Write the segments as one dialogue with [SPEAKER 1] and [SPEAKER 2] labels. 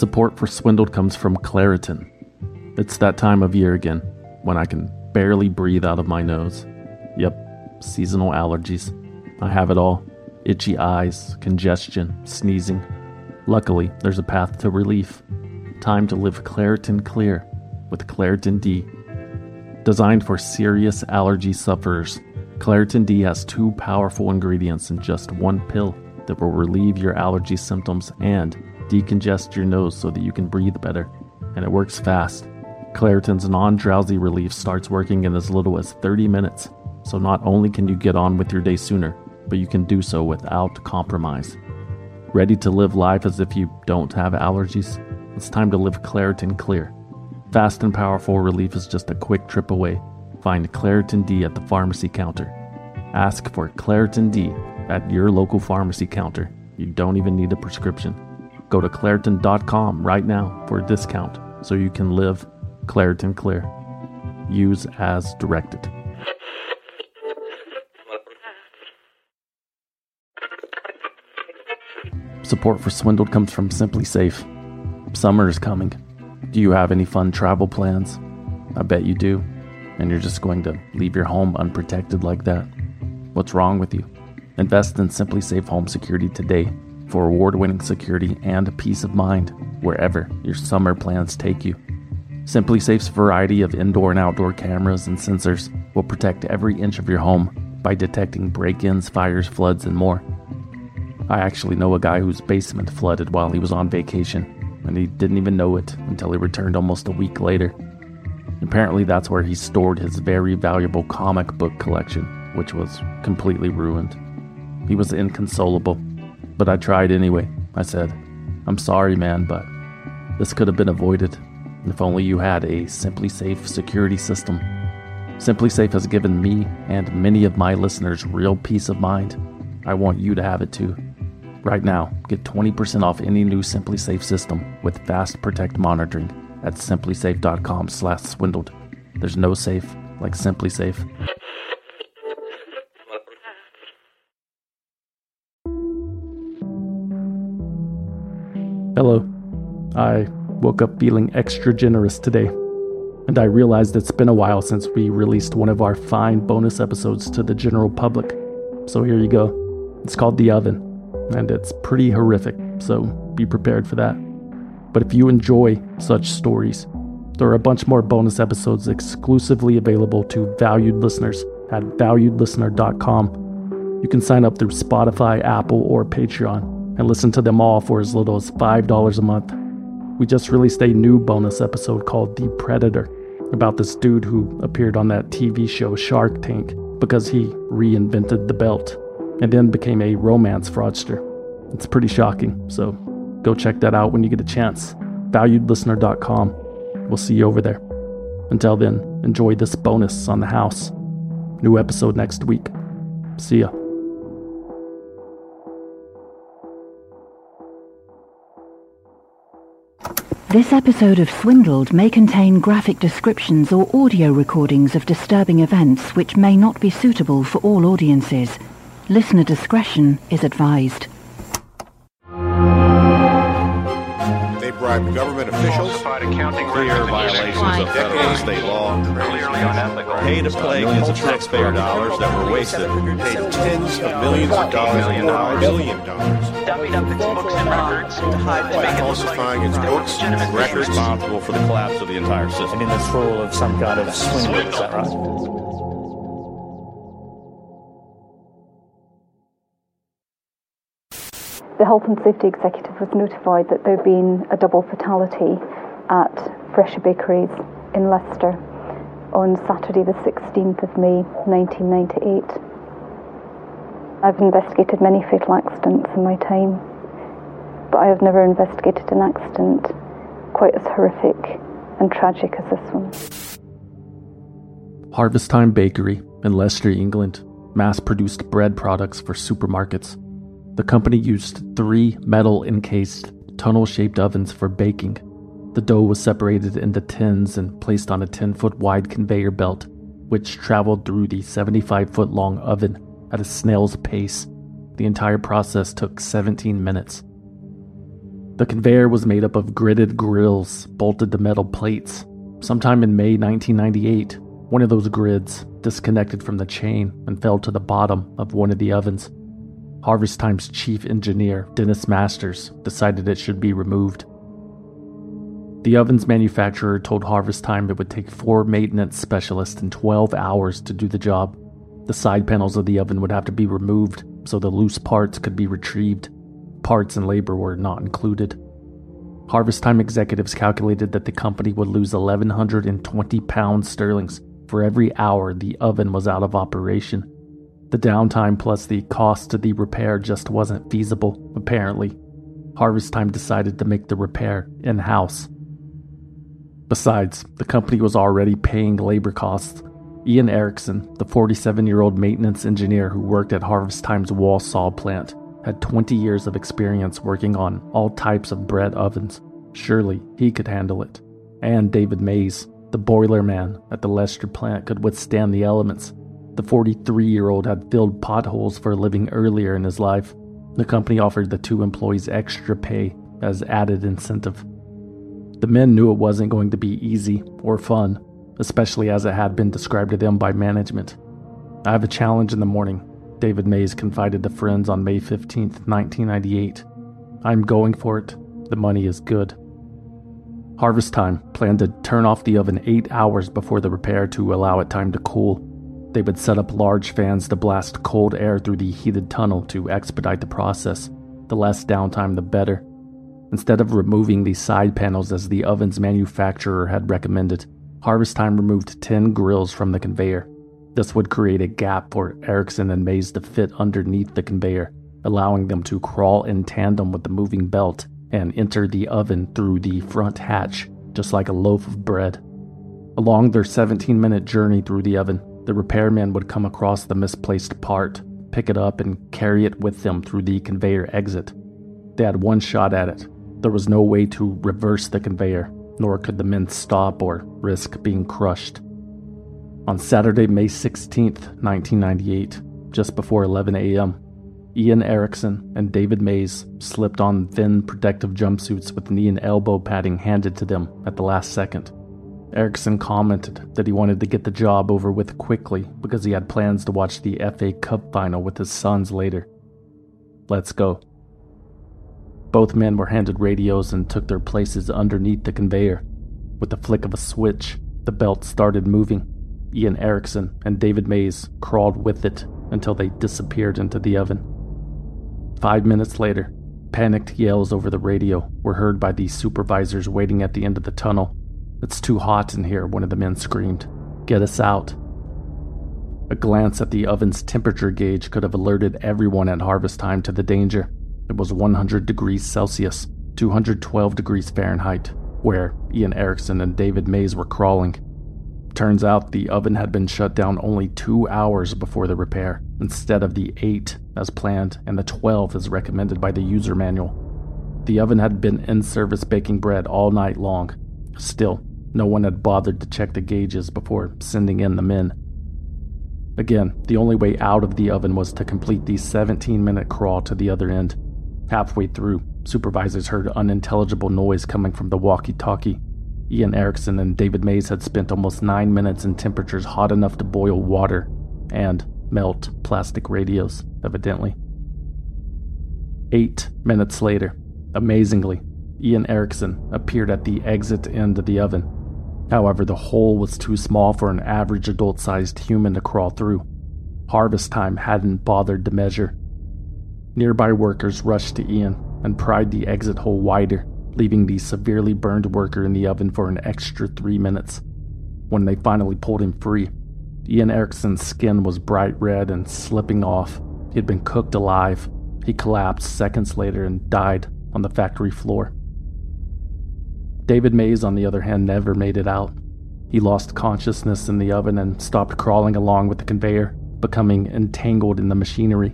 [SPEAKER 1] Support for Swindled comes from Claritin. It's that time of year again when I can barely breathe out of my nose. Yep, seasonal allergies. I have it all itchy eyes, congestion, sneezing. Luckily, there's a path to relief. Time to live Claritin Clear with Claritin D. Designed for serious allergy sufferers, Claritin D has two powerful ingredients in just one pill that will relieve your allergy symptoms and decongest your nose so that you can breathe better. And it works fast. Claritin's non drowsy relief starts working in as little as 30 minutes, so not only can you get on with your day sooner, but you can do so without compromise. Ready to live life as if you don't have allergies? It's time to live Claritin Clear. Fast and powerful relief is just a quick trip away. Find Claritin D at the pharmacy counter. Ask for Claritin D at your local pharmacy counter. You don't even need a prescription. Go to Claritin.com right now for a discount so you can live Claritin Clear. Use as directed. Support for Swindled comes from SimpliSafe. Summer is coming. Do you have any fun travel plans? I bet you do. And you're just going to leave your home unprotected like that. What's wrong with you? Invest in SimpliSafe Home Security today for award winning security and peace of mind wherever your summer plans take you. SimpliSafe's variety of indoor and outdoor cameras and sensors will protect every inch of your home by detecting break ins, fires, floods, and more. I actually know a guy whose basement flooded while he was on vacation, and he didn't even know it until he returned almost a week later. Apparently, that's where he stored his very valuable comic book collection, which was completely ruined. He was inconsolable, but I tried anyway. I said, I'm sorry, man, but this could have been avoided if only you had a SimpliSafe security system. SimpliSafe has given me and many of my listeners real peace of mind. I want you to have it too. Right now, get 20% off any new SimpliSafe system with Fast Protect monitoring at simplisafe.com/swindled. There's no safe like SimpliSafe. Hello. I woke up feeling extra generous today, and I realized it's been a while since we released one of our fine bonus episodes to the general public. So here you go. It's called The Oven and it's pretty horrific, so be prepared for that. But if you enjoy such stories, there are a bunch more bonus episodes exclusively available to valued listeners at valuedlistener.com. You can sign up through Spotify, Apple, or Patreon and listen to them all for as little as $5 a month. We just released a new bonus episode called The Predator about this dude who appeared on that TV show Shark Tank because he reinvented the belt and then became a romance fraudster. It's pretty shocking, so go check that out when you get a chance. ValuedListener.com. We'll see you over there. Until then, enjoy this bonus on the house. New episode next week. See ya.
[SPEAKER 2] This episode of Swindled may contain graphic descriptions or audio recordings of disturbing events which may not be suitable for all audiences. Listener discretion is advised.
[SPEAKER 3] They bribe government officials,
[SPEAKER 4] clear violations of federal and state law, pay to play against the taxpayer dollars that were wasted,
[SPEAKER 3] paid tens of millions of dollars,
[SPEAKER 4] Million dollars.
[SPEAKER 3] billion dollars,
[SPEAKER 5] dummied up its books and records to hide
[SPEAKER 3] by falsifying its books and records.
[SPEAKER 4] responsible for the collapse of the entire system.
[SPEAKER 6] in the thrall of some kind of swindle, is that right?
[SPEAKER 7] The Health and Safety Executive was notified that there had been a double fatality at Fresher Bakeries in Leicester on Saturday, the 16th of May 1998. I've investigated many fatal accidents in my time, but I have never investigated an accident quite as horrific and tragic as this one.
[SPEAKER 1] Harvest Time Bakery in Leicester, England, mass produced bread products for supermarkets. The company used three metal encased, tunnel shaped ovens for baking. The dough was separated into tins and placed on a 10 foot wide conveyor belt, which traveled through the 75 foot long oven at a snail's pace. The entire process took 17 minutes. The conveyor was made up of gridded grills bolted to metal plates. Sometime in May 1998, one of those grids disconnected from the chain and fell to the bottom of one of the ovens. Harvest Time's chief engineer, Dennis Masters, decided it should be removed. The oven's manufacturer told Harvest Time it would take four maintenance specialists and 12 hours to do the job. The side panels of the oven would have to be removed so the loose parts could be retrieved. Parts and labor were not included. Harvest Time executives calculated that the company would lose 1,120 pounds sterling for every hour the oven was out of operation. The downtime plus the cost of the repair just wasn't feasible, apparently. Harvest Time decided to make the repair in house. Besides, the company was already paying labor costs. Ian Erickson, the 47 year old maintenance engineer who worked at Harvest Time's Walsall plant, had 20 years of experience working on all types of bread ovens. Surely he could handle it. And David Mayes, the boiler man at the Leicester plant, could withstand the elements. The 43 year old had filled potholes for a living earlier in his life. The company offered the two employees extra pay as added incentive. The men knew it wasn't going to be easy or fun, especially as it had been described to them by management. I have a challenge in the morning, David Mayes confided to friends on May 15, 1998. I'm going for it. The money is good. Harvest Time planned to turn off the oven eight hours before the repair to allow it time to cool. They would set up large fans to blast cold air through the heated tunnel to expedite the process. The less downtime, the better. Instead of removing the side panels as the oven's manufacturer had recommended, Harvest Time removed 10 grills from the conveyor. This would create a gap for Erickson and Mayes to fit underneath the conveyor, allowing them to crawl in tandem with the moving belt and enter the oven through the front hatch, just like a loaf of bread. Along their 17 minute journey through the oven, the repairman would come across the misplaced part, pick it up, and carry it with them through the conveyor exit. They had one shot at it, there was no way to reverse the conveyor, nor could the men stop or risk being crushed. On Saturday, May 16, 1998, just before 11 a.m., Ian Erickson and David Mayes slipped on thin protective jumpsuits with knee and elbow padding handed to them at the last second. Erickson commented that he wanted to get the job over with quickly because he had plans to watch the FA Cup final with his sons later. Let's go. Both men were handed radios and took their places underneath the conveyor. With the flick of a switch, the belt started moving. Ian Erickson and David Mayes crawled with it until they disappeared into the oven. Five minutes later, panicked yells over the radio were heard by the supervisors waiting at the end of the tunnel. It's too hot in here, one of the men screamed. Get us out. A glance at the oven's temperature gauge could have alerted everyone at harvest time to the danger. It was 100 degrees Celsius, 212 degrees Fahrenheit, where Ian Erickson and David Mayes were crawling. Turns out the oven had been shut down only two hours before the repair, instead of the eight as planned and the 12 as recommended by the user manual. The oven had been in service baking bread all night long. Still, no one had bothered to check the gauges before sending in the men. Again, the only way out of the oven was to complete the 17 minute crawl to the other end. Halfway through, supervisors heard unintelligible noise coming from the walkie talkie. Ian Erickson and David Mayes had spent almost nine minutes in temperatures hot enough to boil water and melt plastic radios, evidently. Eight minutes later, amazingly, Ian Erickson appeared at the exit end of the oven. However, the hole was too small for an average adult sized human to crawl through. Harvest time hadn't bothered to measure, Nearby workers rushed to Ian and pried the exit hole wider, leaving the severely burned worker in the oven for an extra three minutes. When they finally pulled him free, Ian Erickson's skin was bright red and slipping off. He had been cooked alive. He collapsed seconds later and died on the factory floor. David Mayes, on the other hand, never made it out. He lost consciousness in the oven and stopped crawling along with the conveyor, becoming entangled in the machinery.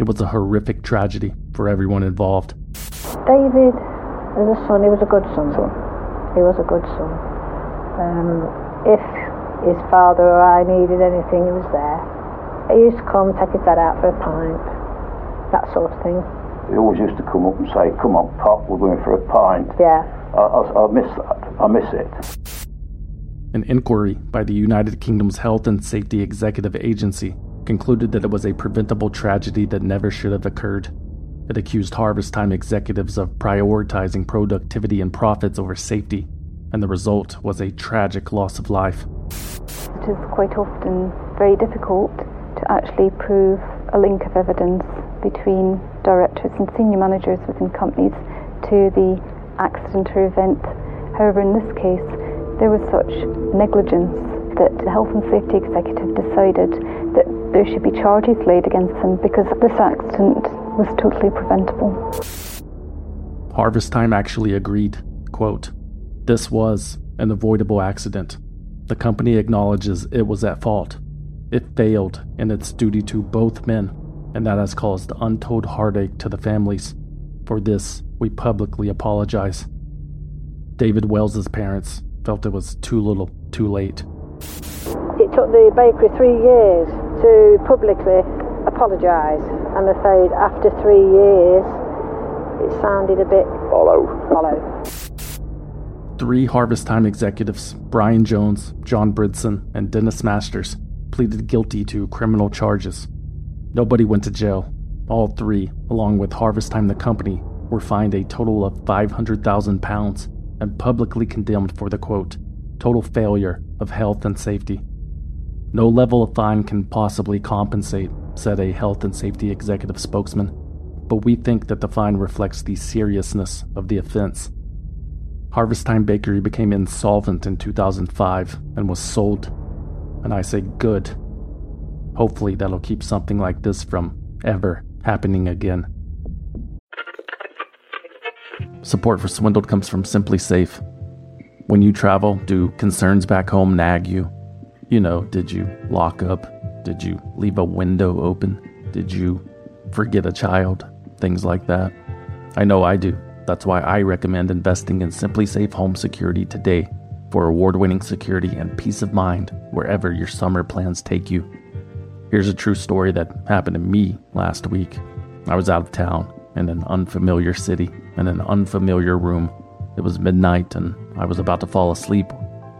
[SPEAKER 1] It was a horrific tragedy for everyone involved.
[SPEAKER 8] David, as a son, he was a good son. He was a good son. Um, if his father or I needed anything, he was there. He used to come, take his dad out for a pint, that sort of thing.
[SPEAKER 9] he always used to come up and say, "Come on, Pop, we're going for a pint."
[SPEAKER 8] Yeah.
[SPEAKER 9] I, I, I miss that. I miss it.
[SPEAKER 1] An inquiry by the United Kingdom's Health and Safety Executive Agency concluded that it was a preventable tragedy that never should have occurred. It accused Harvest Time executives of prioritizing productivity and profits over safety, and the result was a tragic loss of life.
[SPEAKER 7] It is quite often very difficult to actually prove a link of evidence between directors and senior managers within companies to the accident or event. However, in this case, there was such negligence that the health and safety executive decided there should be charges laid against them because this accident was totally preventable.
[SPEAKER 1] Harvest Time actually agreed, quote, This was an avoidable accident. The company acknowledges it was at fault. It failed in its duty to both men, and that has caused untold heartache to the families. For this, we publicly apologize. David Wells's parents felt it was too little, too late.
[SPEAKER 8] It took the bakery three years to publicly apologise, and I'm afraid after three years, it sounded a bit
[SPEAKER 9] Hollow.
[SPEAKER 8] hollow.
[SPEAKER 1] Three Harvest Time executives, Brian Jones, John Bridson, and Dennis Masters, pleaded guilty to criminal charges. Nobody went to jail. All three, along with Harvest Time the company, were fined a total of 500,000 pounds and publicly condemned for the quote, total failure of health and safety. No level of fine can possibly compensate, said a health and safety executive spokesman, but we think that the fine reflects the seriousness of the offense. Harvest Time Bakery became insolvent in 2005 and was sold. And I say good. Hopefully, that'll keep something like this from ever happening again. Support for Swindled comes from SimpliSafe. When you travel, do concerns back home nag you? You know, did you lock up? Did you leave a window open? Did you forget a child? Things like that. I know I do. That's why I recommend investing in SimpliSafe Home Security today for award winning security and peace of mind wherever your summer plans take you. Here's a true story that happened to me last week. I was out of town in an unfamiliar city in an unfamiliar room. It was midnight and I was about to fall asleep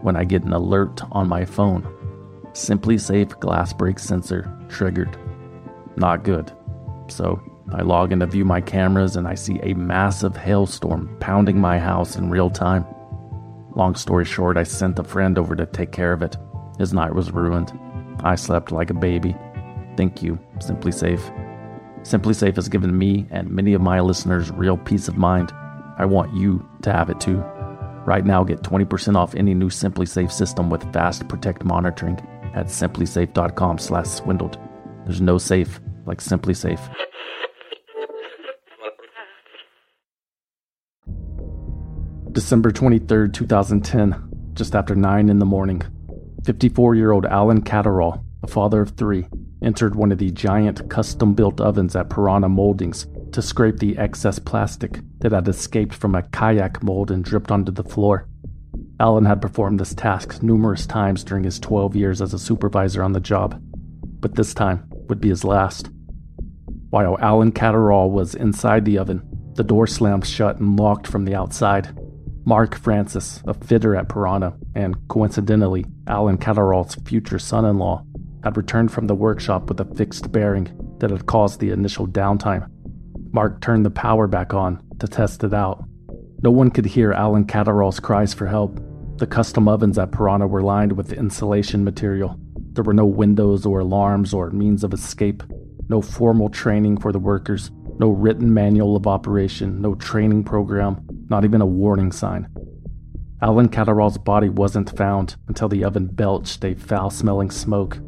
[SPEAKER 1] when I get an alert on my phone. SimpliSafe glass break sensor triggered. Not good. So I log in to view my cameras and I see a massive hailstorm pounding my house in real time. Long story short, I sent a friend over to take care of it. His night was ruined. I slept like a baby. Thank you, SimpliSafe. Simply Safe has given me and many of my listeners real peace of mind. I want you to have it too. Right now, get 20% off any new SimpliSafe system with Fast Protect monitoring at simplisafe.com/swindled. There's no safe like SimpliSafe. December 23, 2010, just after 9 in the morning, 54 year old Alan Catterall, a father of three, entered one of the giant custom built ovens at Pyranha Moldings to scrape the excess plastic that had escaped from a kayak mold and dripped onto the floor. Alan had performed this task numerous times during his 12 years as a supervisor on the job, but this time would be his last. While Alan Catterall was inside the oven, the door slammed shut and locked from the outside. Mark Francis, a fitter at Pyranha, and coincidentally, Alan Catterall's future son in law, had returned from the workshop with a fixed bearing that had caused the initial downtime. Mark turned the power back on to test it out. No one could hear Alan Catterall's cries for help. The custom ovens at Pyranha were lined with insulation material. There were no windows or alarms or means of escape, no formal training for the workers, no written manual of operation, no training program, not even a warning sign. Alan Catterall's body wasn't found until the oven belched a foul smelling smoke.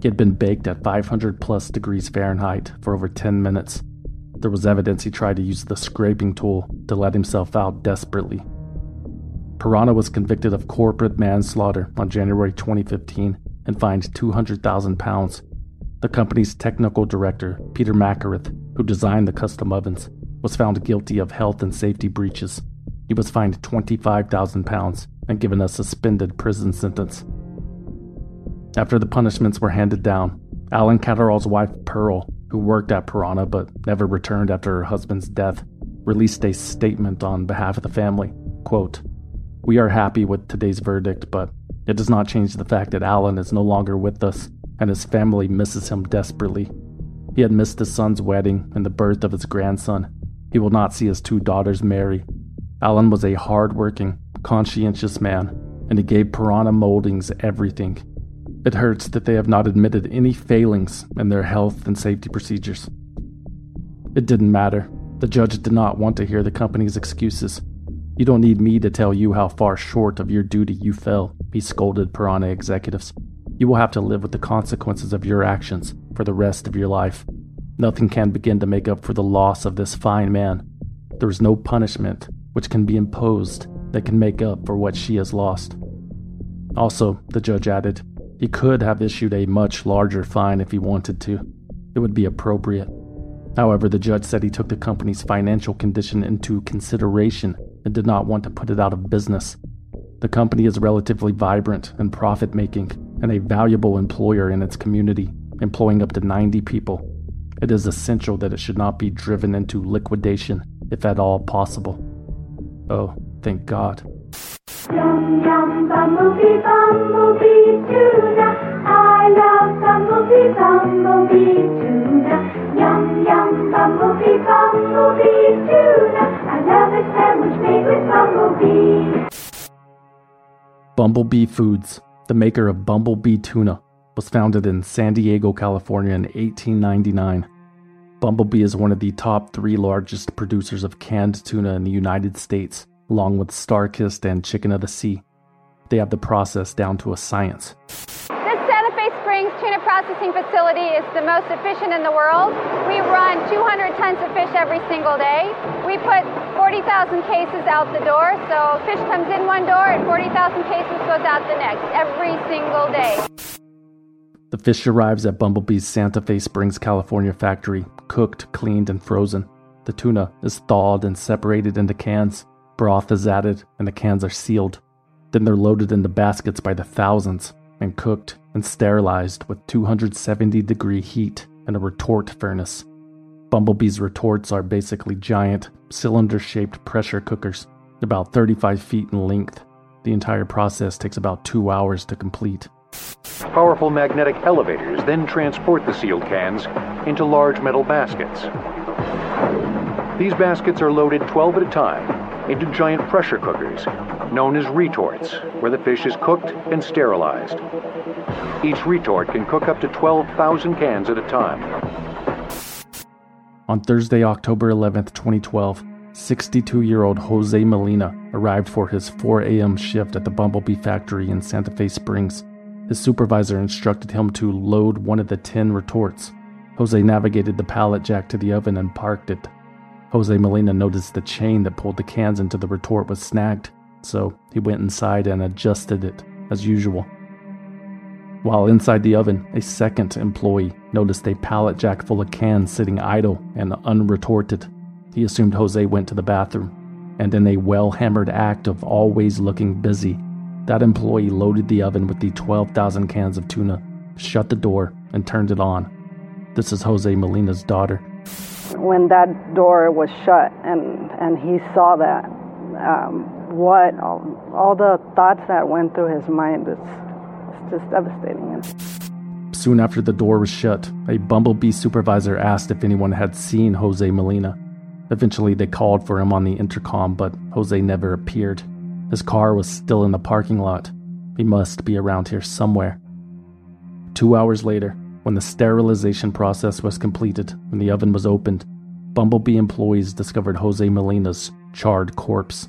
[SPEAKER 1] He had been baked at 500 plus degrees Fahrenheit for over 10 minutes. There was evidence he tried to use the scraping tool to let himself out desperately. Pyranha was convicted of corporate manslaughter on January 2015 and fined 200,000 pounds. The company's technical director, Peter Mackereth, who designed the custom ovens, was found guilty of health and safety breaches. He was fined 25,000 pounds and given a suspended prison sentence. After the punishments were handed down, Alan Catterall's wife, Pearl, who worked at Pyranha but never returned after her husband's death, released a statement on behalf of the family. Quote, We are happy with today's verdict, but it does not change the fact that Alan is no longer with us and his family misses him desperately. He had missed his son's wedding and the birth of his grandson. He will not see his two daughters marry. Alan was a hard-working, conscientious man, and he gave Pyranha Moldings everything. It hurts that they have not admitted any failings in their health and safety procedures. It didn't matter. The judge did not want to hear the company's excuses. You don't need me to tell you how far short of your duty you fell, he scolded Pyranha executives. You will have to live with the consequences of your actions for the rest of your life. Nothing can begin to make up for the loss of this fine man. There is no punishment which can be imposed that can make up for what she has lost. Also, the judge added, he could have issued a much larger fine if he wanted to. It would be appropriate. However, the judge said he took the company's financial condition into consideration and did not want to put it out of business. The company is relatively vibrant and profit making and a valuable employer in its community, employing up to 90 people. It is essential that it should not be driven into liquidation, if at all possible. Oh, thank God.
[SPEAKER 10] Yum, yum, bumblebee, bumblebee tuna. I love bumblebee, bumblebee tuna. Yum, bumblebee, bumblebee tuna. I love a sandwich made with bumblebee.
[SPEAKER 1] Bumblebee Foods, the maker of Bumblebee Tuna, was founded in San Diego, California in 1899. Bumblebee is one of the top three largest producers of canned tuna in the United States, along with Starkist and Chicken of the Sea. They have the process down to a science.
[SPEAKER 11] This Santa Fe Springs tuna processing facility is the most efficient in the world. We run 200 tons of fish every single day. We put 40,000 cases out the door, so fish comes in one door and 40,000 cases goes out the next every single day.
[SPEAKER 1] The fish arrives at Bumblebee's Santa Fe Springs, California factory, cooked, cleaned, and frozen. The tuna is thawed and separated into cans. Broth is added, and the cans are sealed. Then they're loaded into baskets by the thousands and cooked and sterilized with 270 degree heat in a retort furnace. Bumblebee's retorts are basically giant, cylinder shaped pressure cookers, about 35 feet in length. The entire process takes about two hours to complete.
[SPEAKER 12] Powerful magnetic elevators then transport the sealed cans into large metal baskets. These baskets are loaded 12 at a time into giant pressure cookers, known as retorts, where the fish is cooked and sterilized. Each retort can cook up to 12,000 cans at a time.
[SPEAKER 1] On Thursday, October 11th, 2012, 62 year old Jose Melena arrived for his 4 a.m. shift at the Bumblebee factory in Santa Fe Springs. His supervisor instructed him to load one of the 10 retorts. Jose navigated the pallet jack to the oven and parked it. Jose Melena noticed the chain that pulled the cans into the retort was snagged, so he went inside and adjusted it as usual. While inside the oven, a second employee noticed a pallet jack full of cans sitting idle and unretorted. He assumed Jose went to the bathroom, and in a well hammered act of always looking busy, that employee loaded the oven with the 12,000 cans of tuna, shut the door, and turned it on. This is Jose Melena's daughter.
[SPEAKER 13] When that door was shut and, and he saw that, um, what all, all the thoughts that went through his mind, it's, it's just devastating.
[SPEAKER 1] Soon after the door was shut, a Bumblebee supervisor asked if anyone had seen Jose Melena. Eventually, they called for him on the intercom, but Jose never appeared. His car was still in the parking lot. He must be around here somewhere. Two hours later, when the sterilization process was completed and the oven was opened, Bumblebee employees discovered Jose Melena's charred corpse.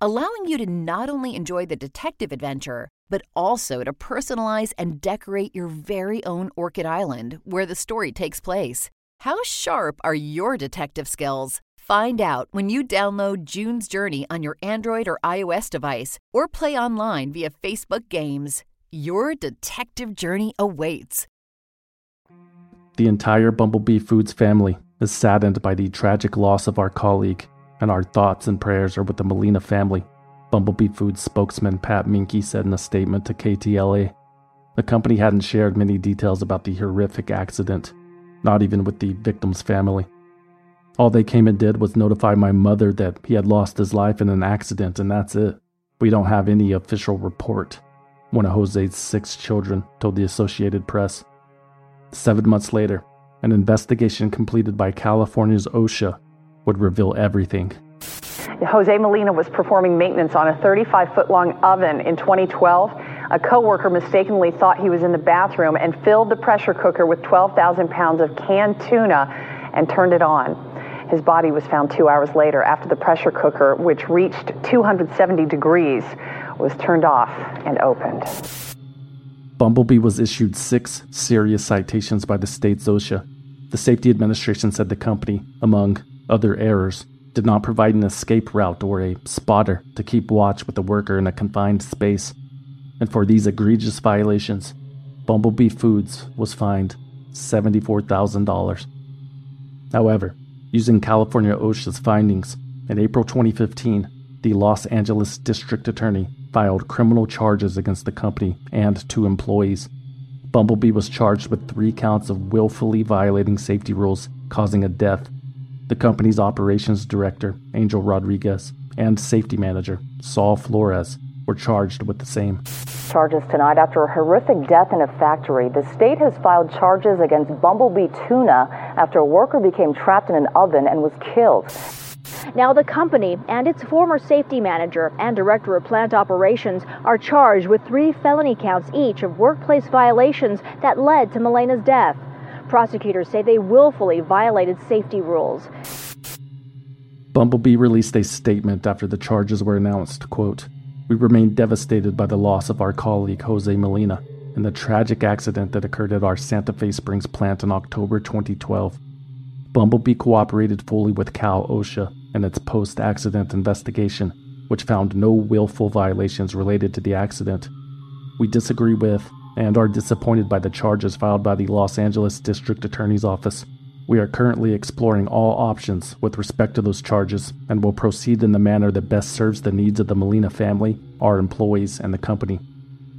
[SPEAKER 14] allowing you to not only enjoy the detective adventure, but also to personalize and decorate your very own Orchid Island where the story takes place. How sharp are your detective skills? Find out when you download June's Journey on your Android or iOS device or play online via Facebook Games. Your detective journey awaits.
[SPEAKER 1] The entire Bumblebee Foods family is saddened by the tragic loss of our colleague, and our thoughts and prayers are with the Melena family, Bumblebee Foods spokesman Pat Minky said in a statement to KTLA. The company hadn't shared many details about the horrific accident, not even with the victim's family. All they came and did was notify my mother that he had lost his life in an accident, and that's it. We don't have any official report, one of Jose's six children told the Associated Press. Seven months later, an investigation completed by California's OSHA would reveal everything.
[SPEAKER 15] Jose Melena was performing maintenance on a 35 foot long oven in 2012. A coworker mistakenly thought he was in the bathroom and filled the pressure cooker with 12,000 pounds of canned tuna and turned it on. His body was found two hours later after the pressure cooker, which reached 270 degrees, was turned off and opened.
[SPEAKER 1] Bumblebee was issued six serious citations by the state's OSHA. The Safety Administration said the company, among other errors, did not provide an escape route or a spotter to keep watch with the worker in a confined space. And for these egregious violations, Bumblebee Foods was fined $74,000. However, using California OSHA's findings, in April 2015, the Los Angeles District Attorney filed criminal charges against the company and two employees. Bumblebee was charged with three counts of willfully violating safety rules, causing a death. The company's operations director, Angel Rodriguez, and safety manager, Saul Flores, were charged with the same.
[SPEAKER 16] Charges tonight after a horrific death in a factory. The state has filed charges against Bumblebee Tuna after a worker became trapped in an oven and was killed.
[SPEAKER 17] Now, the company and its former safety manager and director of plant operations are charged with three felony counts each of workplace violations that led to Melena's death. Prosecutors say they willfully violated safety rules.
[SPEAKER 1] Bumblebee released a statement after the charges were announced. Quote, We remain devastated by the loss of our colleague Jose Melena and the tragic accident that occurred at our Santa Fe Springs plant in October 2012. Bumblebee cooperated fully with Cal OSHA and its post accident investigation, which found no willful violations related to the accident. We disagree with and are disappointed by the charges filed by the Los Angeles District Attorney's Office. We are currently exploring all options with respect to those charges and will proceed in the manner that best serves the needs of the Melena family, our employees, and the company.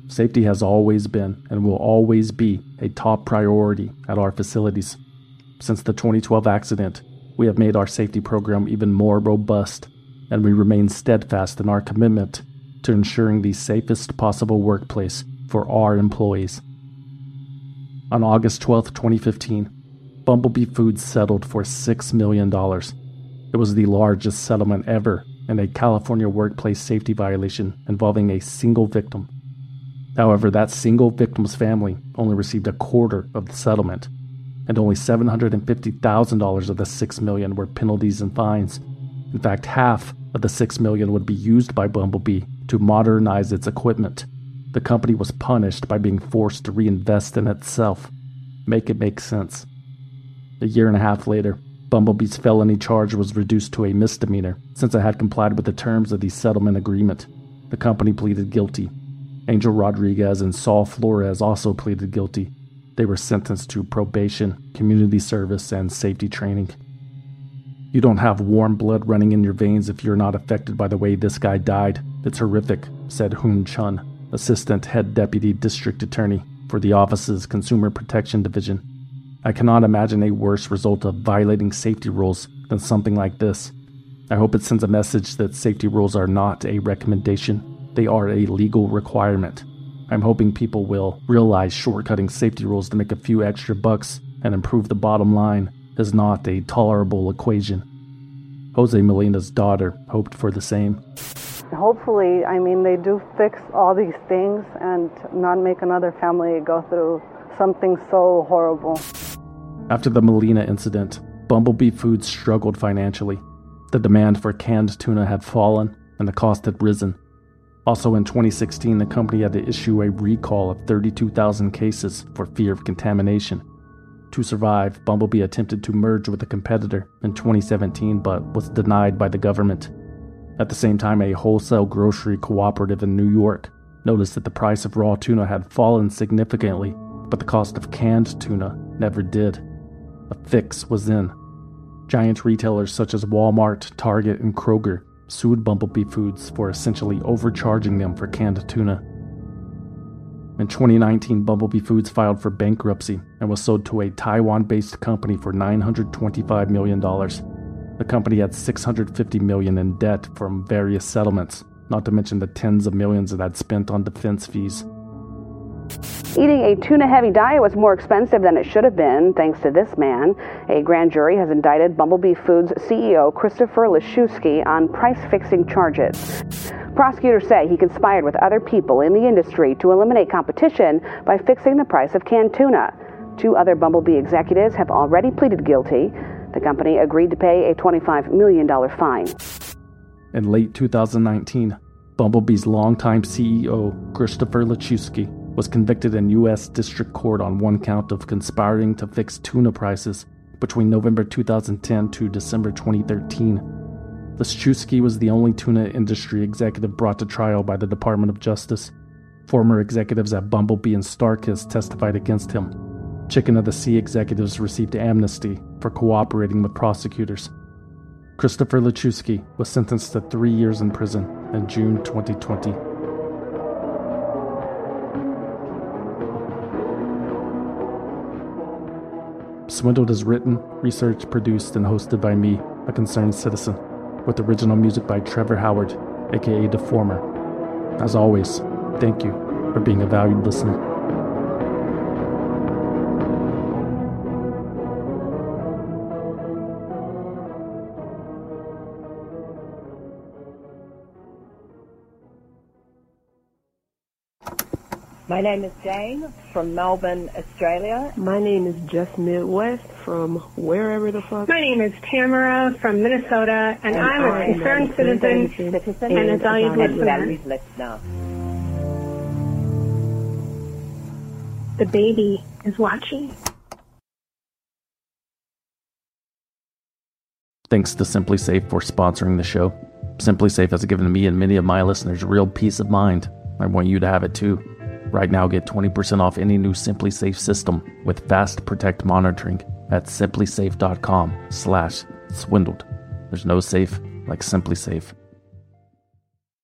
[SPEAKER 1] Safety has always been and will always be a top priority at our facilities. Since the 2012 accident, we have made our safety program even more robust, and we remain steadfast in our commitment to ensuring the safest possible workplace for our employees. On August 12, 2015, Bumblebee Foods settled for $6 million. It was the largest settlement ever in a California workplace safety violation involving a single victim. However, that single victim's family only received a quarter of the settlement and only $750,000 of the 6 million were penalties and fines. In fact, half of the 6 million would be used by Bumblebee to modernize its equipment. The company was punished by being forced to reinvest in itself. Make it make sense. A year and a half later, Bumblebee's felony charge was reduced to a misdemeanor since it had complied with the terms of the settlement agreement. The company pleaded guilty. Angel Rodriguez and Saul Flores also pleaded guilty they were sentenced to probation, community service, and safety training. You don't have warm blood running in your veins if you're not affected by the way this guy died. It's horrific, said Hoon Chun, Assistant Head Deputy District Attorney for the office's Consumer Protection Division. I cannot imagine a worse result of violating safety rules than something like this. I hope it sends a message that safety rules are not a recommendation, they are a legal requirement. I'm hoping people will realize shortcutting safety rules to make a few extra bucks and improve the bottom line is not a tolerable equation. Jose Melena's daughter hoped for the same.
[SPEAKER 13] Hopefully, I mean, they do fix all these things and not make another family go through something so horrible.
[SPEAKER 1] After the Melena incident, Bumblebee Foods struggled financially. The demand for canned tuna had fallen and the cost had risen. Also in 2016, the company had to issue a recall of 32,000 cases for fear of contamination. To survive, Bumblebee attempted to merge with a competitor in 2017 but was denied by the government. At the same time, a wholesale grocery cooperative in New York noticed that the price of raw tuna had fallen significantly, but the cost of canned tuna never did. A fix was in. Giant retailers such as Walmart, Target, and Kroger sued Bumblebee Foods for essentially overcharging them for canned tuna. In 2019, Bumblebee Foods filed for bankruptcy and was sold to a Taiwan based company for $925 million. The company had 650 million in debt from various settlements, not to mention the tens of millions it had spent on defense fees.
[SPEAKER 18] Eating a tuna heavy diet was more expensive than it should have been, thanks to this man. A grand jury has indicted Bumblebee Foods CEO Christopher Lischewski on price fixing charges. Prosecutors say he conspired with other people in the industry to eliminate competition by fixing the price of canned tuna. Two other Bumblebee executives have already pleaded guilty. The company agreed to pay a $25 million fine.
[SPEAKER 1] In late 2019, Bumblebee's longtime CEO, Christopher Lischewski, was convicted in U.S. District Court on one count of conspiring to fix tuna prices between November 2010 to December 2013. Lischewski was the only tuna industry executive brought to trial by the Department of Justice. Former executives at Bumblebee and Starkist testified against him. Chicken of the Sea executives received amnesty for cooperating with prosecutors. Christopher Lischewski was sentenced to three years in prison in June 2020. Swindled is written, researched, produced, and hosted by me, a concerned citizen, with original music by Trevor Howard, aka Deformr. As always, thank you for being a valued listener.
[SPEAKER 19] My name is Jane from Melbourne, Australia.
[SPEAKER 20] My name is Just Midwest from wherever the fuck.
[SPEAKER 21] My name is Tamara from Minnesota, and, and I'm a concerned citizen, citizen and a valued listener. The baby is watching.
[SPEAKER 1] Thanks to SimpliSafe for sponsoring the show. SimpliSafe has given me and many of my listeners real peace of mind. I want you to have it too. Right now, get 20% off any new SimpliSafe system with Fast Protect monitoring at simplisafe.com slash swindled. There's no safe like SimpliSafe.